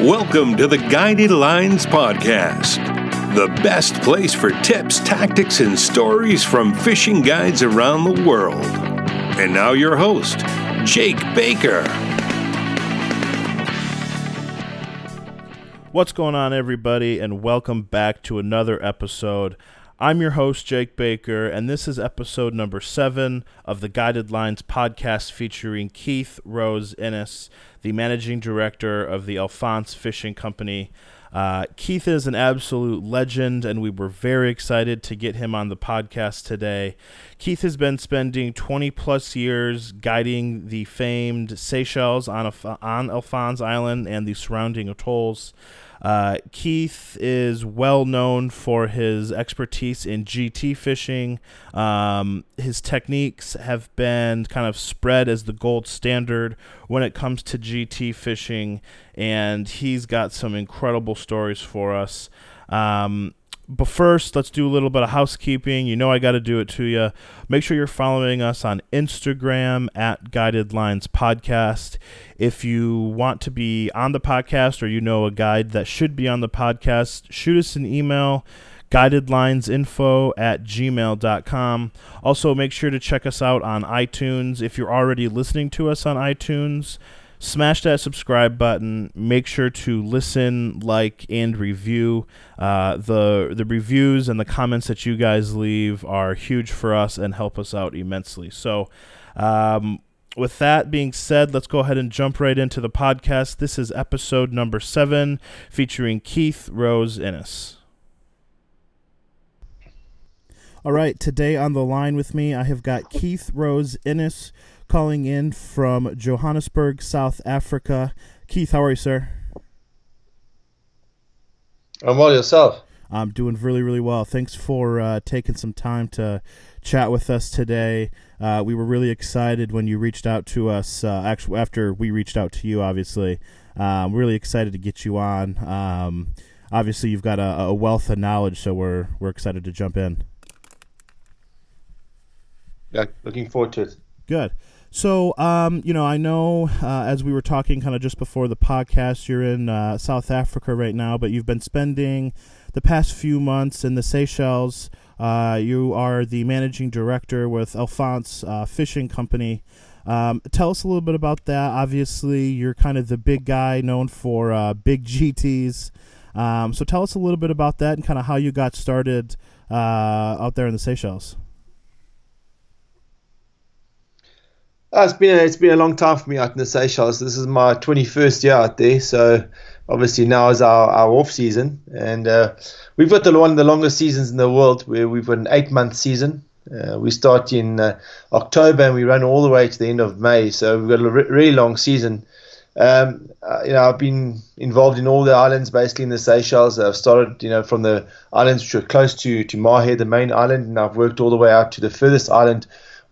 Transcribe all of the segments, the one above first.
Welcome to the Guided Lines Podcast, the best place for tips, tactics, and stories from fishing guides around the world. And now, your host, Jake Baker. What's going on, everybody, and welcome back to another episode. I'm your host, Jake Baker, and this is episode number seven of the Guided Lines podcast featuring Keith Rose Innes, the managing director of the Alphonse Fishing Company. Uh, Keith is an absolute legend, and we were very excited to get him on the podcast today. Keith has been spending 20 plus years guiding the famed Seychelles on, on Alphonse Island and the surrounding atolls. Uh, Keith is well known for his expertise in GT fishing. Um, his techniques have been kind of spread as the gold standard when it comes to GT fishing, and he's got some incredible stories for us. Um, but first, let's do a little bit of housekeeping. You know, I got to do it to you. Make sure you're following us on Instagram at Guided Lines Podcast. If you want to be on the podcast or you know a guide that should be on the podcast, shoot us an email guidedlinesinfo at gmail.com. Also, make sure to check us out on iTunes. If you're already listening to us on iTunes, smash that subscribe button. Make sure to listen, like, and review. Uh, the the reviews and the comments that you guys leave are huge for us and help us out immensely. So. Um, with that being said, let's go ahead and jump right into the podcast. This is episode number seven, featuring Keith Rose Innes. All right, today on the line with me, I have got Keith Rose Innes calling in from Johannesburg, South Africa. Keith, how are you, sir? I'm well yourself. I'm doing really, really well. Thanks for uh, taking some time to chat with us today. Uh, we were really excited when you reached out to us. Uh, actually, after we reached out to you, obviously, um, really excited to get you on. Um, obviously, you've got a, a wealth of knowledge, so we're we're excited to jump in. Yeah, looking forward to it. Good. So, um, you know, I know uh, as we were talking kind of just before the podcast, you're in uh, South Africa right now, but you've been spending the past few months in the Seychelles. Uh, you are the managing director with Alphonse uh, Fishing Company. Um, tell us a little bit about that. Obviously, you're kind of the big guy known for uh, big GTs. Um, so, tell us a little bit about that and kind of how you got started uh, out there in the Seychelles. Oh, it's been a, it's been a long time for me out in the Seychelles. This is my 21st year out there, so obviously now is our, our off season, and uh, we've got the one of the longest seasons in the world, where we've got an eight month season. Uh, we start in uh, October and we run all the way to the end of May, so we've got a re- really long season. Um, uh, you know, I've been involved in all the islands, basically in the Seychelles. I've started, you know, from the islands which are close to to Mahé, the main island, and I've worked all the way out to the furthest island,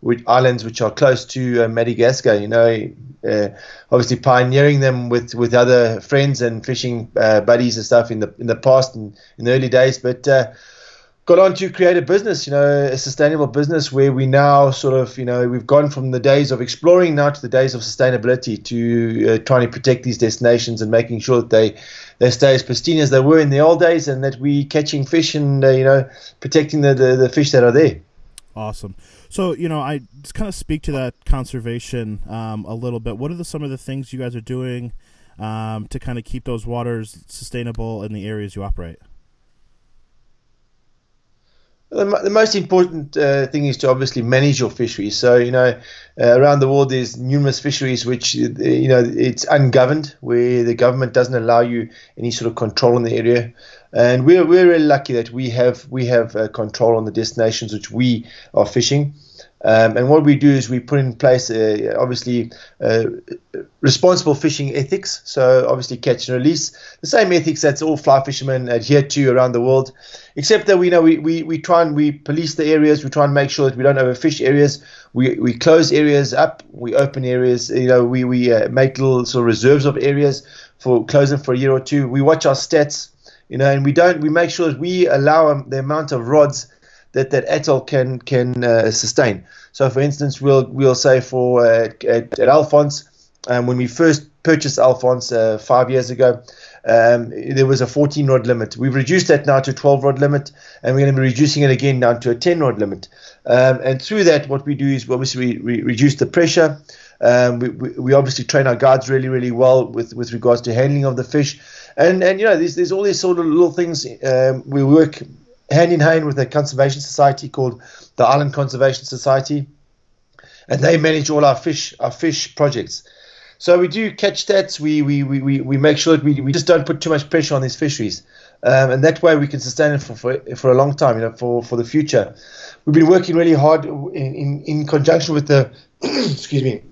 which, islands which are close to uh, Madagascar. You know, uh, obviously pioneering them with, with other friends and fishing uh, buddies and stuff in the in the past and in the early days, but. Uh, got on to create a business, you know, a sustainable business where we now sort of, you know, we've gone from the days of exploring now to the days of sustainability to uh, trying to protect these destinations and making sure that they they stay as pristine as they were in the old days and that we catching fish and, uh, you know, protecting the, the, the fish that are there. Awesome. So, you know, I just kind of speak to that conservation um, a little bit. What are the, some of the things you guys are doing um, to kind of keep those waters sustainable in the areas you operate? The, the most important uh, thing is to obviously manage your fisheries. So, you know, uh, around the world, there's numerous fisheries which, uh, you know, it's ungoverned, where the government doesn't allow you any sort of control in the area. And we're, we're really lucky that we have we have uh, control on the destinations which we are fishing. Um, and what we do is we put in place, uh, obviously, uh, responsible fishing ethics. So obviously, catch and release, the same ethics that all fly fishermen adhere to around the world, except that we know we, we, we try and we police the areas. We try and make sure that we don't overfish areas. We, we close areas up. We open areas. You know, we we uh, make little sort of reserves of areas for closing for a year or two. We watch our stats. You know, and we don't. We make sure that we allow the amount of rods that that atoll can can uh, sustain. So, for instance, we'll we'll say for uh, at, at Alphonse, um, when we first purchased Alphonse uh, five years ago, um, there was a 14 rod limit. We've reduced that now to 12 rod limit, and we're going to be reducing it again down to a 10 rod limit. Um, and through that, what we do is obviously we, we reduce the pressure. Um, we, we, we, obviously train our guards really, really well with, with regards to handling of the fish. And, and you know, there's, there's all these sort of little things. Um, we work hand in hand with a conservation society called the Island Conservation Society, and they manage all our fish our fish projects. So we do catch stats. We we, we, we make sure that we, we just don't put too much pressure on these fisheries, um, and that way we can sustain it for, for for a long time. You know, for for the future. We've been working really hard in in, in conjunction with the excuse me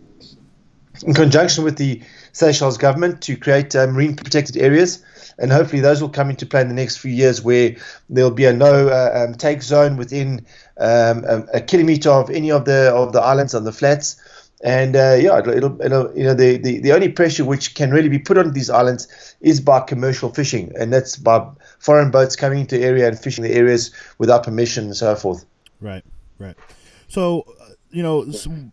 in conjunction with the Seychelles government to create uh, marine protected areas and hopefully those will come into play in the next few years where there'll be a no uh, um, take zone within um, a, a, kilometer of any of the of the islands on the flats. And uh, yeah, it'll, it'll, it'll, you know the, the, the only pressure which can really be put on these islands is by commercial fishing, and that's by foreign boats coming into the area and fishing the areas without permission and so forth. Right, right. So uh, you know,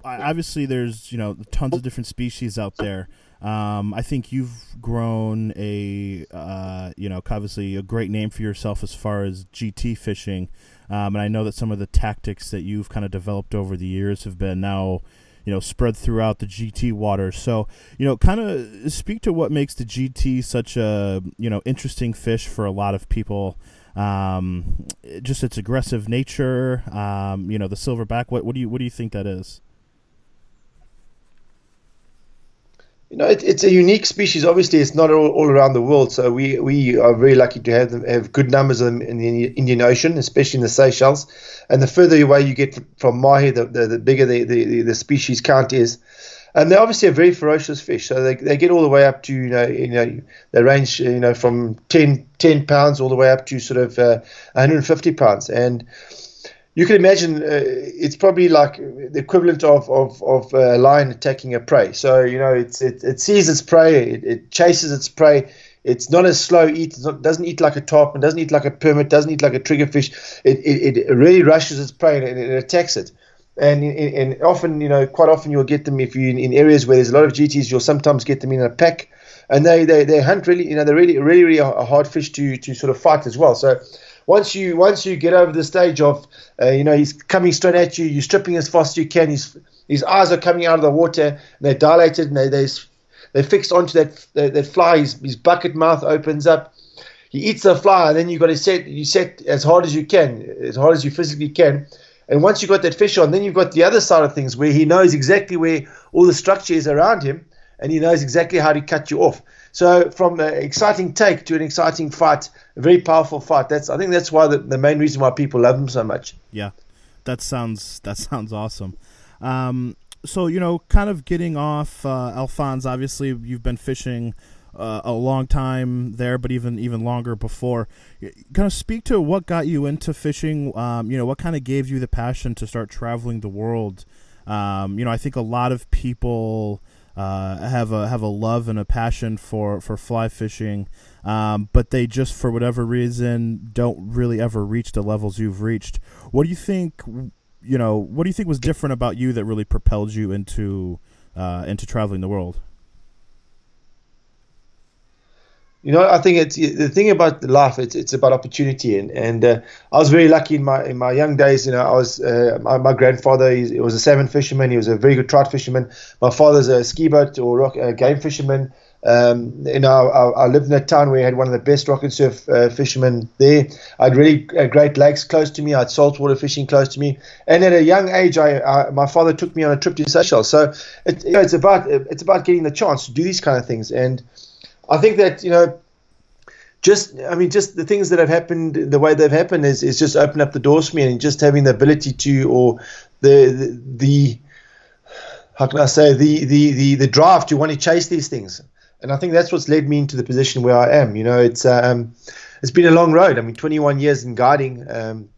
obviously there's you know tons of different species out there. Um, I think you've grown a, uh, you know, obviously a great name for yourself as far as GT fishing. Um, and I know that some of the tactics that you've kind of developed over the years have been now, you know, spread throughout the GT waters. So, you know, kind of speak to what makes the GT such a, you know, interesting fish for a lot of people. Um, just its aggressive nature. Um, you know, the silverback. What, what do you what do you think that is? you know, it, it's a unique species. Obviously, it's not all, all around the world. So we, we are very lucky to have them, have good numbers of them in the Indian Ocean, especially in the Seychelles. And the further away you get from Mahé, the, the, the bigger the, the, the species count is. And they're obviously a very ferocious fish. So they, they get all the way up to, you know, you know they range, you know, from 10, 10 pounds all the way up to sort of uh, 150 pounds. And you can imagine uh, it's probably like the equivalent of, of, of a lion attacking a prey. So, you know, it, it sees its prey, it, it chases its prey. It's not a slow eat. It doesn't eat like a tarpon. Doesn't eat like a permit. Doesn't eat like a triggerfish. It, it, it really rushes its prey and it, attacks it. And, and often, you know, quite often you'll get them if you in, areas where there's a lot of GTs. You'll sometimes get them in a pack, and they, they, they hunt really. You know, they're really really really a hard fish to to sort of fight as well. So once you once you get over the stage of uh, you know he's coming straight at you, you're stripping as fast as you can. His his eyes are coming out of the water, and they're dilated, and they they they're fixed onto that that, that fly. His, his bucket mouth opens up. He eats the fly, and then you've got to set you set as hard as you can, as hard as you physically can. And once you've got that fish on, then you've got the other side of things where he knows exactly where all the structure is around him, and he knows exactly how to cut you off. So from an exciting take to an exciting fight, a very powerful fight. That's I think that's why the, the main reason why people love them so much. Yeah, that sounds that sounds awesome. Um, so you know, kind of getting off uh, Alphonse. Obviously, you've been fishing uh, a long time there, but even even longer before. Kind of speak to what got you into fishing. Um, you know, what kind of gave you the passion to start traveling the world. Um, you know, I think a lot of people uh, have a have a love and a passion for for fly fishing, um, but they just for whatever reason don't really ever reach the levels you've reached. What do you think? You know, what do you think was different about you that really propelled you into uh, into traveling the world? You know, I think it's the thing about life. It's it's about opportunity, and and uh, I was very lucky in my in my young days. You know, I was uh, my, my grandfather. He, was a salmon fisherman. He was a very good trout fisherman. My father's a ski boat or rock, uh, game fisherman. Um, you know, I, I, lived in a town where I had one of the best rock and surf uh, fishermen there. I had really uh, great lakes close to me. I had saltwater fishing close to me, and at a young age, I, I my father took me on a trip to Seychelles. So it, you know, it's about it's about getting the chance to do these kind of things and I think that you know, just I mean, just the things that have happened, the way they've happened is is just open up the doors for me, and just having the ability to, or the the, the how can I say the, the the the drive to want to chase these things, and I think that's what's led me into the position where I am. You know, it's um, it's been a long road. I mean, 21 years in guiding. Um,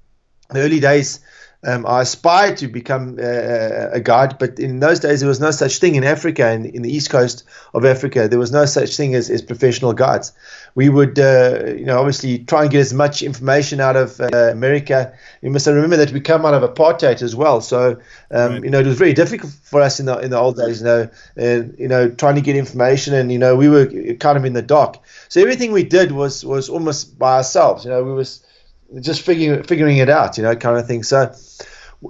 the early days um, I aspired to become uh, a guide, but in those days there was no such thing in Africa and in, in the east coast of Africa. There was no such thing as, as professional guides. We would, uh, you know, obviously try and get as much information out of uh, America. You must remember that we come out of apartheid as well, so um, right. you know it was very difficult for us in the in the old days. You know, and you know trying to get information, and you know we were kind of in the dark. so everything we did was was almost by ourselves. You know, we was just figuring figuring it out. You know, kind of thing. So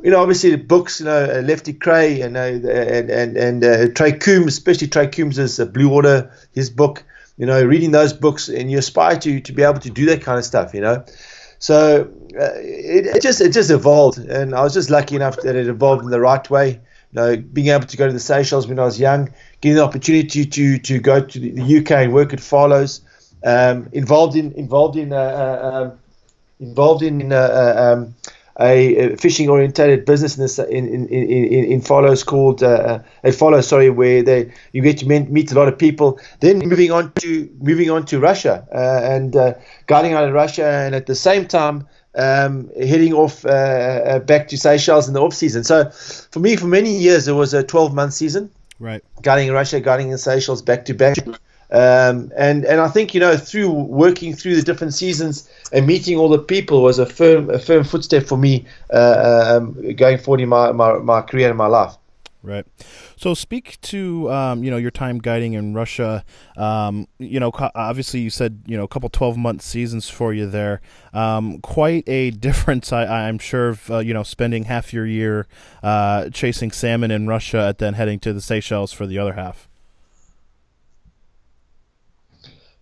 you know, obviously the books, you know, uh, Lefty Kreh and uh, and and and uh, Trey Combs, especially Trey Combs' uh, Blue Water, his book. You know, reading those books, and you aspire to to be able to do that kind of stuff. You know, so uh, it, it just it just evolved, and I was just lucky enough that it evolved in the right way. You know, being able to go to the Seychelles when I was young, getting the opportunity to to go to the UK and work at Farlow's, um, involved in involved in uh, uh, um, involved in uh, uh um, a, fishing orientated business in, this, in, in, in, in Farlow's called uh, at Farlow, sorry, where they you get to meet a lot of people. Then moving on to moving on to Russia uh, and uh, guiding out of Russia, and at the same time um, heading off uh, uh, back to Seychelles in the off season. So for me, for many years, it was a 12 month season. Right. Guiding in Russia, guiding in Seychelles, back to back. Um, and and I think you know through working through the different seasons and meeting all the people was a firm a firm footstep for me uh, um, going forward in my, my, my career and my life. Right. So speak to um, you know your time guiding in Russia. Um, you know, obviously you said you know a couple twelve month seasons for you there. Um, quite a difference, I, am sure. Of, uh, you know, spending half your year uh, chasing salmon in Russia and then heading to the Seychelles for the other half.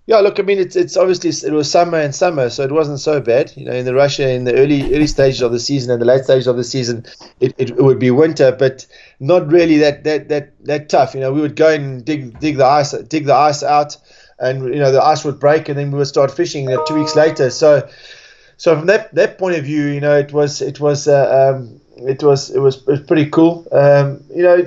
Yeah, look, I mean, it's it's obviously it was summer and summer, so it wasn't so bad. You know, in the Russia in the early early stages of the season and the late stages of the season, it, it, it, would be winter, but not really that that that that tough. You know, we would go and dig dig the ice dig the ice out, and you know the ice would break, and then we would start fishing you know, two weeks later. So, so from that that point of view, you know, it was it was. Uh, um, it was it was it was pretty cool. Um, you know,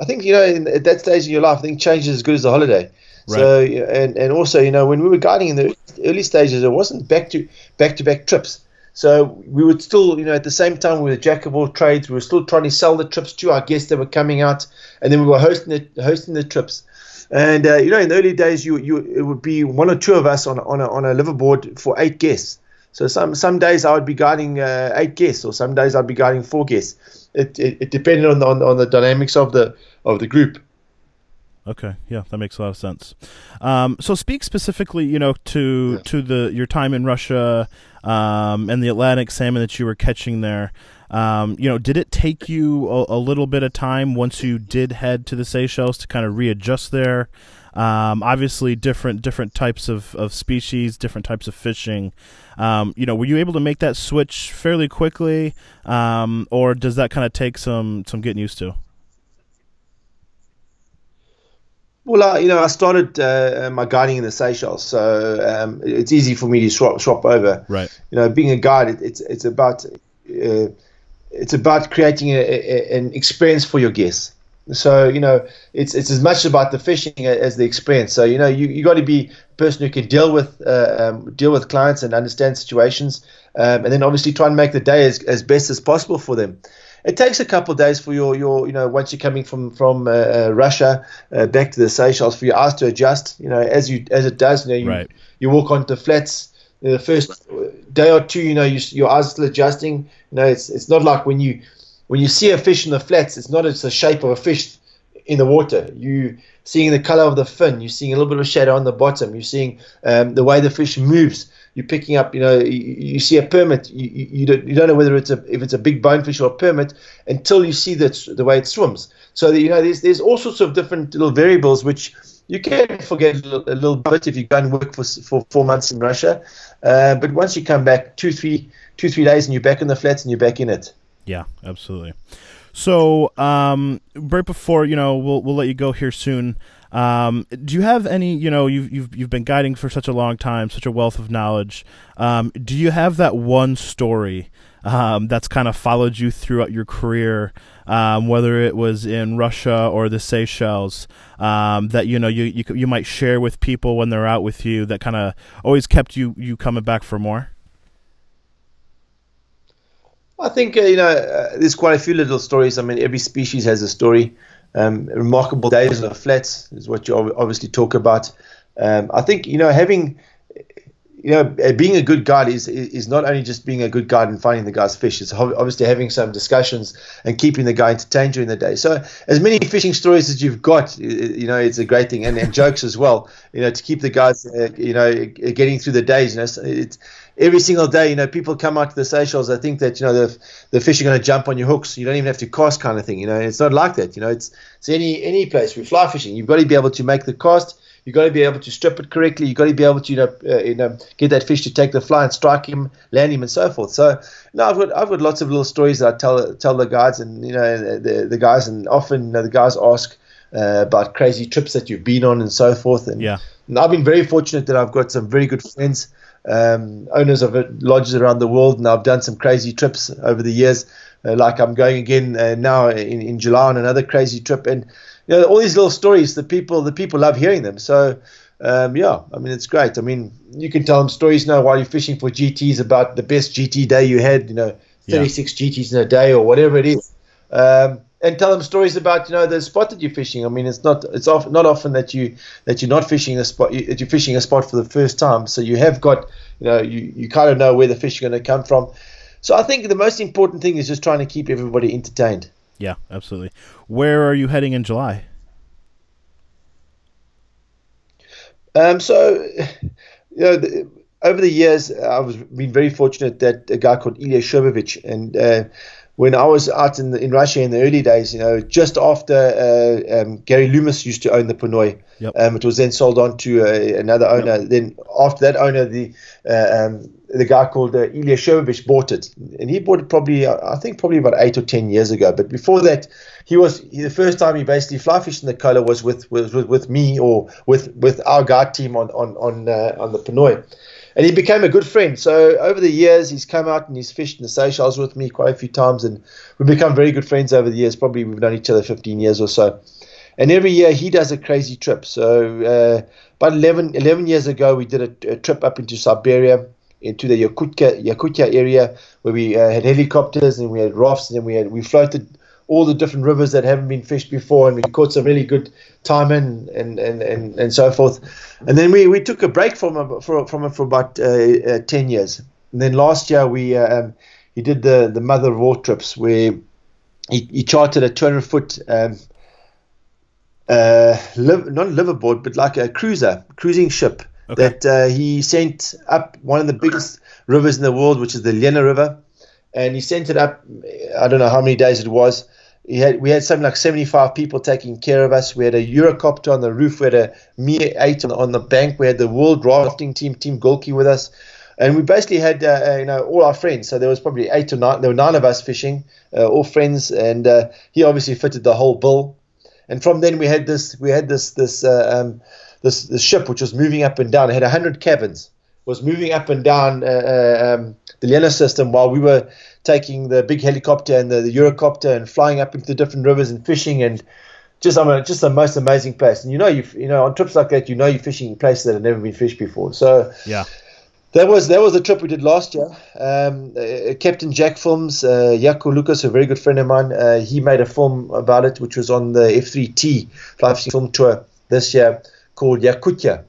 I think you know in, at that stage in your life, I think change is as good as a holiday. Right. So and and also you know when we were guiding in the early stages, it wasn't back to back to back trips. So we would still, you know, at the same time we were jack of all trades. We were still trying to sell the trips to our guests that were coming out, and then we were hosting the hosting the trips. And uh, you know, in the early days, you you it would be one or two of us on on a, on a liveaboard for eight guests. So some some days I would be guiding uh, eight guests, or some days I'd be guiding four guests. It, it, it depended on, on on the dynamics of the of the group. Okay, yeah, that makes a lot of sense. Um, so, speak specifically, you know, to yeah. to the your time in Russia um, and the Atlantic salmon that you were catching there. Um, you know, did it take you a, a, little bit of time once you did head to the Seychelles to kind of readjust there? Um, obviously, different different types of, of species, different types of fishing. Um, you know, were you able to make that switch fairly quickly, um, or does that kind of take some some getting used to? Well, uh, you know, I started uh, my guiding in the Seychelles, so um, it's easy for me to swap, swap over. Right. You know, being a guide, it, it's it's about uh, it's about creating a, a, an experience for your guests. So you know, it's it's as much about the fishing as the experience. So you know, you you got to be a person who can deal with uh, um, deal with clients and understand situations, um, and then obviously try and make the day as, as best as possible for them it takes a couple of days for your, your you know once you're coming from from uh, uh, Russia uh, back to the Seychelles for your eyes to adjust. You know as you as it does. You know you, right. you walk onto flats. You know, the first day or two, you know you, your eyes are still adjusting. You know it's it's not like when you when you see a fish in the flats. It's not it's the shape of a fish in the water. You seeing the color of the fin. You're seeing a little bit of shadow on the bottom. You're seeing um, the way the fish moves you're picking up, you know, you, you see a permit, you, you, don't, you don't know whether it's a if it's a big bonefish or a permit until you see that the way it swims. So you know, there's there's all sorts of different little variables which you can forget a little, a little bit if you go and work for for four months in Russia, uh, but once you come back two three two three days and you're back in the flats and you're back in it. Yeah, absolutely. So, um, right before you know, we'll we'll let you go here soon. Um, do you have any? You know, you've you've you've been guiding for such a long time, such a wealth of knowledge. Um, do you have that one story um, that's kind of followed you throughout your career, um, whether it was in Russia or the Seychelles, um, that you know you, you you might share with people when they're out with you that kind of always kept you you coming back for more? I think uh, you know uh, there's quite a few little stories. I mean, every species has a story. Um, remarkable days on the flats is what you obviously talk about. Um, I think you know having you know, uh, being a good guide is is not only just being a good guide and finding the guy's fish. It's obviously having some discussions and keeping the guy entertained during the day. So as many fishing stories as you've got, you know, it's a great thing, and, and jokes as well. You know, to keep the guys, uh, you know, getting through the days. You know, it's every single day. You know, people come out to the Seychelles. I think that you know the the fish are going to jump on your hooks. You don't even have to cast, kind of thing. You know, it's not like that. You know, it's it's any any place. We fly fishing. You've got to be able to make the cast You've got to be able to strip it correctly. You've got to be able to, you know, uh, you know, get that fish to take the fly and strike him, land him, and so forth. So, no, I've got I've got lots of little stories that I tell tell the guys, and you know, the the guys, and often you know, the guys ask uh, about crazy trips that you've been on and so forth. And, yeah. and I've been very fortunate that I've got some very good friends, um, owners of lodges around the world, and I've done some crazy trips over the years. Uh, like I'm going again uh, now in, in July on another crazy trip, and you know, all these little stories, the people, the people love hearing them. So, um, yeah, I mean, it's great. I mean, you can tell them stories now while you're fishing for GTs about the best GT day you had, you know, 36 yeah. GTs in a day or whatever it is. Um, and tell them stories about you know the spot that you're fishing. I mean, it's not it's off, not often that you that you're not fishing a spot that you're fishing a spot for the first time. So you have got you know you, you kind of know where the fish are going to come from. So I think the most important thing is just trying to keep everybody entertained. Yeah, absolutely. Where are you heading in July? Um, so, you know, the, over the years, I was been very fortunate that a guy called Ilya Sherbovich, and uh, when I was out in the, in Russia in the early days, you know, just after uh, um, Gary Loomis used to own the Ponoi, yep. um, it was then sold on to uh, another owner. Yep. Then after that owner, the uh, um, the guy called uh, Ilya Sherbovich bought it, and he bought it probably I think probably about eight or ten years ago. But before that, he was he, the first time he basically fly fished in the Kola was with with, with me or with with our guide team on on on uh, on the Ponoi and he became a good friend. So over the years, he's come out and he's fished in the Seychelles with me quite a few times, and we've become very good friends over the years. Probably we've known each other 15 years or so. And every year he does a crazy trip. So uh, about 11, 11, years ago, we did a, a, trip up into Siberia, into the Yakutia, Yakutia area, where we uh, had helicopters and we had rafts, and we had we floated all the different rivers that haven't been fished before, and we caught some really good taimen and, and, and, and so forth. And then we, we took a break from it for, from it for about uh, uh, 10 years. And then last year we uh, um, he did the, the mother of all trips where he, he chartered a 200 foot um, uh, live, not liverboard, but like a cruiser, cruising ship okay. that uh, he sent up one of the biggest rivers in the world, which is the Lena River. And he sent it up, I don't know how many days it was, he had we had something like 75 people taking care of us. We had a Eurocopter on the roof. We had a Mi 8 on, on the bank. We had the world rafting team, Team Gulki, with us. And we basically had, uh, uh, you know, all our friends. So there was probably eight or nine. There were nine of us fishing, uh, all friends, and uh, he obviously fitted the whole bill. And from then we had this, we had this, this, uh, um, this, this ship which was moving up and down. It had hundred cabins. Was moving up and down uh, um, the Lena system while we were taking the big helicopter and the, the Eurocopter and flying up into the different rivers and fishing and just I mean, just the most amazing place. And you know, you you know, on trips like that, you know, you're fishing in places that have never been fished before. So yeah. That was that was the trip we did last year. Um, uh, Captain Jack Films, uh, Lucas, a very good friend of mine, uh, he made a film about it, which was on the F3T fly fishing film tour this year called Yakutia,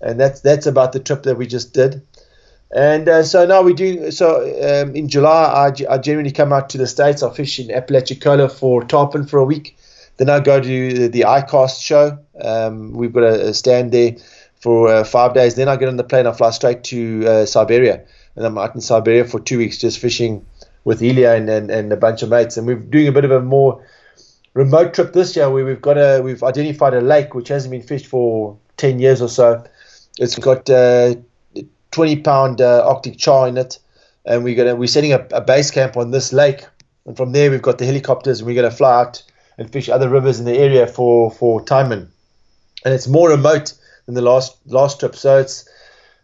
and that's that's about the trip that we just did. And uh, so now we do. So um, in July, I, I generally come out to the states. I fish in Apalachicola for tarpon for a week. Then I go to the, the ICAST show. Um, we've got a, a, stand there for uh, five days. Then I get on the plane. I fly straight to uh, Siberia, and I'm out in Siberia for two weeks just fishing with Ilya and, and, and a bunch of mates. And we're doing a bit of a more remote trip this year where we've got a we've identified a lake which hasn't been fished for ten years or so. It's got uh, 20 pound uh, Arctic char in it, and we're gonna we're setting up a base camp on this lake, and from there we've got the helicopters, and we're gonna fly out and fish other rivers in the area for for taimen, and it's more remote than the last last trip, so it's.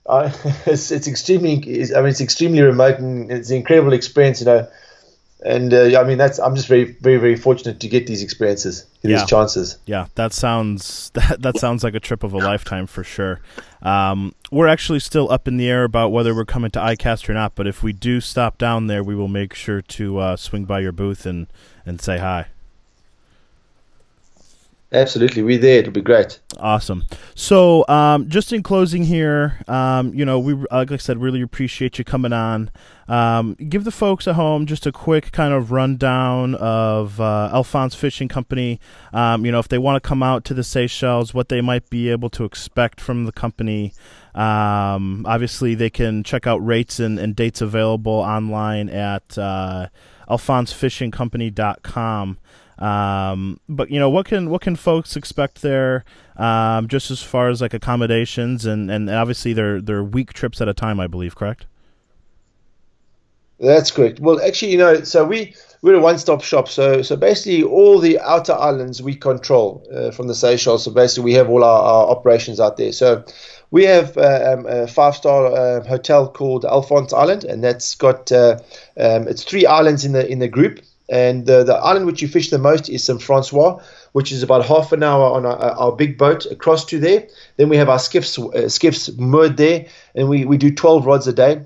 Uh, it's it's extremely I mean it's extremely remote and it's an incredible experience you know and uh, I mean that's I'm just very very very fortunate to get these experiences, get yeah. these chances. Yeah, that sounds that that sounds like a trip of a lifetime for sure. Um, we're actually still up in the air about whether we're coming to ICAST or not, but if we do stop down there, we will make sure to uh, swing by your booth and and say hi. Absolutely, we're there. It'll be great. Awesome. So, um, just in closing here, um, you know, we like I said, really appreciate you coming on. Um, give the folks at home just a quick kind of rundown of uh, Alphonse Fishing Company. Um, you know, if they want to come out to the Seychelles, what they might be able to expect from the company. Um, obviously, they can check out rates and, and dates available online at uh, alphonsefishingcompany.com. Um, but you know what can what can folks expect there? Um, just as far as like accommodations and, and obviously they're they're week trips at a time, I believe, correct? That's correct. Well, actually, you know, so we we're a one-stop shop. So so basically, all the outer islands we control uh, from the Seychelles. So basically, we have all our, our operations out there. So we have uh, um, a five-star uh, hotel called Alphonse Island, and that's got uh, um, it's three islands in the in the group. And the, the island which you fish the most is St. Francois, which is about half an hour on our, our big boat across to there. Then we have our skiffs, uh, skiffs moored there, and we, we do 12 rods a day.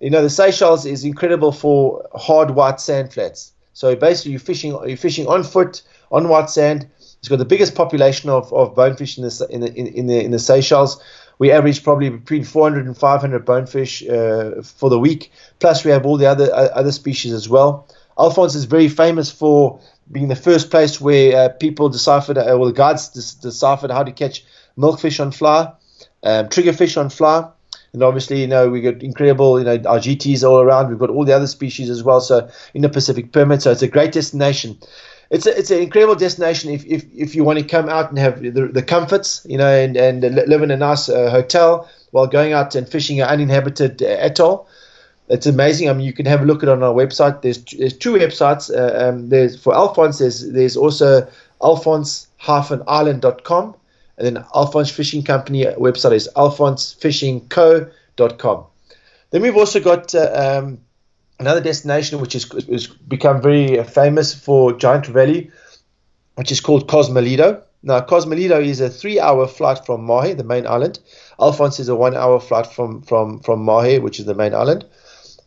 You know, the Seychelles is incredible for hard white sand flats. So basically, you're fishing, you're fishing on foot, on white sand. It's got the biggest population of, of bonefish in the, in, the, in, the, in the Seychelles. We average probably between 400 and 500 bonefish uh, for the week. Plus, we have all the other uh, other species as well. Alphonse is very famous for being the first place where uh, people deciphered, uh, well, the guides deciphered how to catch milkfish on fly, um, triggerfish on fly. And obviously, you know, we got incredible, you know, our GTs all around. We've got all the other species as well. So in the Pacific Permit, so it's a great destination. It's a, it's an incredible destination if, if, if you want to come out and have the, the comforts, you know, and, and live in a nice uh, hotel while going out and fishing an uninhabited uh, atoll it's amazing. I mean, you can have a look at it on our website. There's there's two websites. Uh, um, there's for Alphonse. There's there's also alphonse-island.com, and then Alphonse Fishing Company website is alphonsefishingco.com. Then we've also got uh, um, another destination which is, has become very famous for Giant Trevally, which is called Cosmoledo. Now, Cosmoledo is a three-hour flight from Mahe, the main island. Alphonse is a one-hour flight from from from Mahe, which is the main island.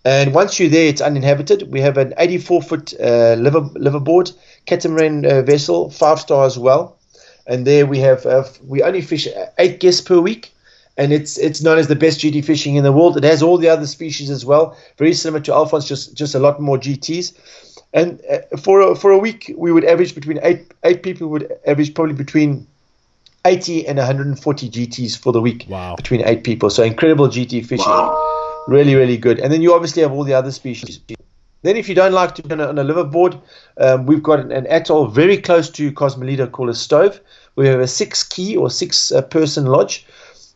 And once you're there, it's uninhabited. We have an 84 foot uh, liver, liverboard catamaran uh, vessel, five star as well. And there we have uh, we only fish eight guests per week, and it's it's known as the best GT fishing in the world. It has all the other species as well, very similar to Alphonse, just just a lot more GTs. And uh, for a, for a week, we would average between eight eight people would average probably between 80 and 140 GTs for the week wow. between eight people. So incredible GT fishing. Wow. Really, really good. And then you obviously have all the other species. Then, if you don't like to be on a, on a liverboard, um, we've got an, an, atoll very close to Cosmoledo called Astove. We have a six key or six uh, person lodge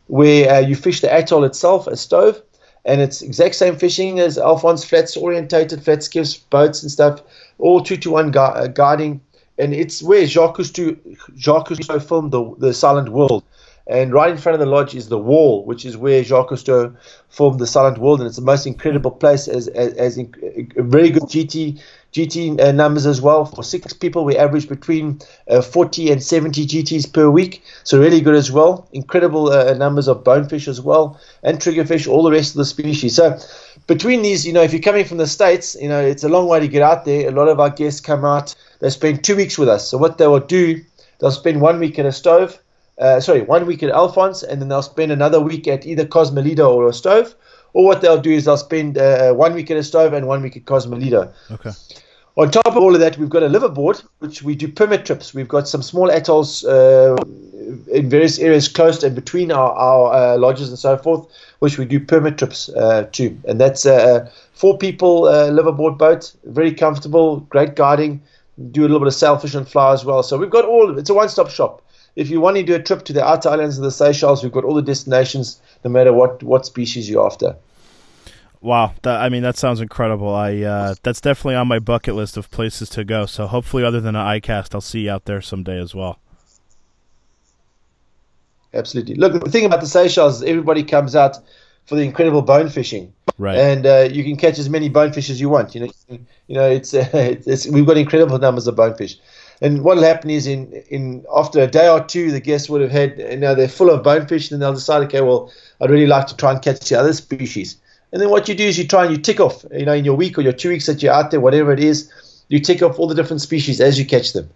where uh, you fish the atoll itself, Astove, and it's exact same fishing as Alphonse flats orientated, flat skiffs, boats, and stuff, all two to one gu- uh, guiding. And it's where Jacques Cousteau, Jacques Cousteau filmed the, the Silent World. And right in front of the lodge is the wall, which is where Jacques Cousteau formed the Silent World, and it's the most incredible place. As as, as in, very good GT GT uh, numbers as well. For six people, we average between uh, 40 and 70 GTs per week, so really good as well. Incredible uh, numbers of bonefish as well, and triggerfish, all the rest of the species. So between these, you know, if you're coming from the states, you know, it's a long way to get out there. A lot of our guests come out; they spend two weeks with us. So what they will do, they'll spend one week in Astove uh, sorry, one week at Alphonse, and then they'll spend another week at either Cosmoledo or Astove. Or what they'll do is they'll spend uh, one week at Astove and one week at Cosmoledo. Okay. On top of all of that, we've got a liverboard, which we do permit trips. We've got some small atolls uh, in various areas close and between our, our uh, lodges and so forth, which we do permit trips uh, to. And that's a four people uh, liverboard boat, very comfortable, great guiding. Do a little bit of sailfish and fly as well. So we've got all. It's a one-stop shop if you want to do a trip to the outer islands of the Seychelles, we've got all the destinations, no matter what what species you're after. Wow, that, I mean that sounds incredible. I uh, that's definitely on my bucket list of places to go. So hopefully, other than an ICAST, I'll see you out there someday as well. Absolutely. Look, the thing about the Seychelles is everybody comes out for the incredible bone fishing, right? And uh, you can catch as many bonefish as you want. You know, you know, it's, uh, it's we've got incredible numbers of bonefish. And what will happen is in in after a day or two, the guests would have had you know they're full of bonefish, and they'll decide, okay, well, I'd really like to try and catch the other species. And then what you do is you try and you tick off, you know, in your week or your two weeks that you're out there, whatever it is, you tick off all the different species as you catch them.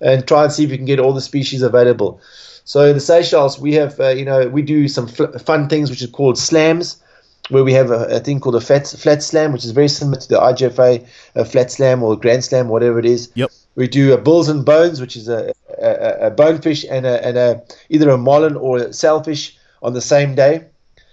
and try and see if you can get all the species available. So in the Seychelles, we have, uh, you know, we do some fl- fun things which is called slams, where we have a, a, thing called a flat, flat slam, which is very similar to the IGFA a flat slam or grand slam, whatever it is. Yep. We do a bulls and bones, which is a, a, a bonefish and a, and a either a marlin or a sailfish on the same day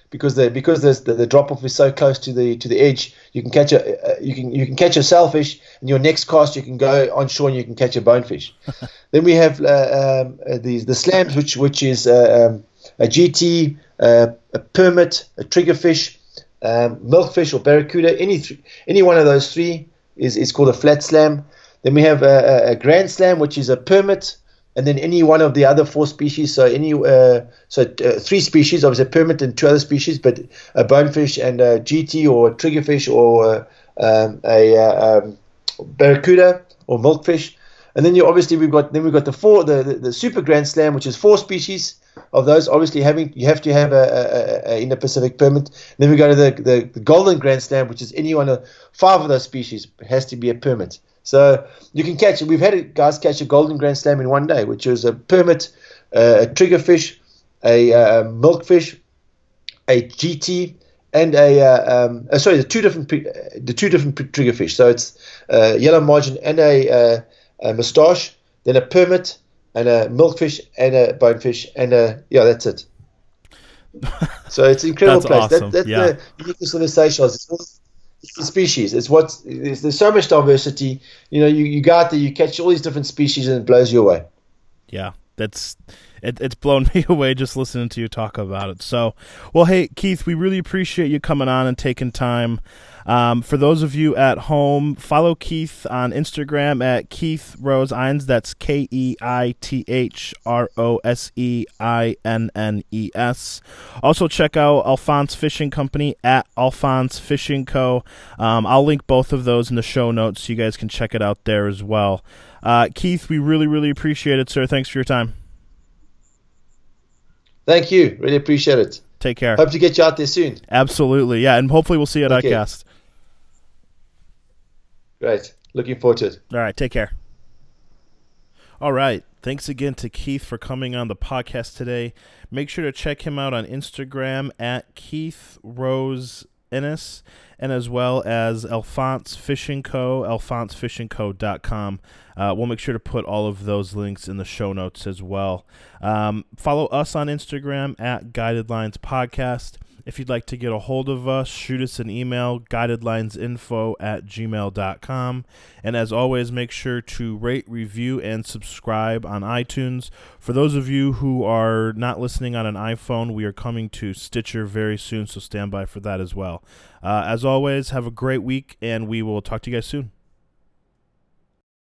because the because the, the drop off is so close to the to the edge, you can catch a you can you can catch a sailfish, and your next cast you can go on shore and you can catch a bonefish. then we have uh, um, uh, these the slams, which which is uh, um, a GT, uh, a permit, a triggerfish, um, milkfish or barracuda. Any th- any one of those three is is called a flat slam. Then we have a, a grand slam, which is a permit and then any one of the other four species. So any uh, so uh, three species, obviously a permit and two other species, but a bonefish and a GT or a triggerfish or uh, um, a uh, um, barracuda or milkfish. And then you obviously we've got then we've got the four the, the, the super grand slam, which is four species of those. Obviously having you have to have a, a, a in a Pacific permit. Then we go to the, the, the golden grand slam, which is any one of five of those species it has to be a permit. So you can catch it. We've had guys catch a golden grand slam in one day, which was a permit, uh, a triggerfish, a uh, milkfish, a GT, and a uh, um, uh, sorry, the two different the two different triggerfish. So it's uh, yellow margin and a, uh, a moustache, then a permit and a milkfish and a bonefish and a yeah, that's it. So it's an incredible place. Awesome. That, that's yeah. the uniqueness of the Seychelles. It's species. It's what there's, there's so much diversity. You know, you, you go out there, you catch all these different species, and it blows you away. Yeah, that's it, it's blown me away just listening to you talk about it. So, well, hey Keith, we really appreciate you coming on and taking time. Um, for those of you at home, follow Keith on Instagram at Keith Rose Innes. That's K E I T H R O S E I N N E S. Also, check out Alphonse Fishing Company at Alphonse Fishing Co. Um, I'll link both of those in the show notes so you guys can check it out there as well. Uh, Keith, we really, really appreciate it, sir. Thanks for your time. Thank you. Really appreciate it. Take care. Hope to get you out there soon. Absolutely. Yeah, and hopefully we'll see you at Okay. ICAST. Great. Looking forward to it. All right, take care. All right. Thanks again to Keith for coming on the podcast today. Make sure to check him out on Instagram at Keith Rose Innes and as well as Alphonse Fishing Co., alphonsefishingco.com. Uh, we'll make sure to put all of those links in the show notes as well. Um, follow us on Instagram at Guided Lines Podcast. If you'd like to get a hold of us, shoot us an email, guidedlinesinfo at gmail.com. And as always, make sure to rate, review, and subscribe on iTunes. For those of you who are not listening on an iPhone, we are coming to Stitcher very soon, so stand by for that as well. Uh, as always, have a great week, and we will talk to you guys soon.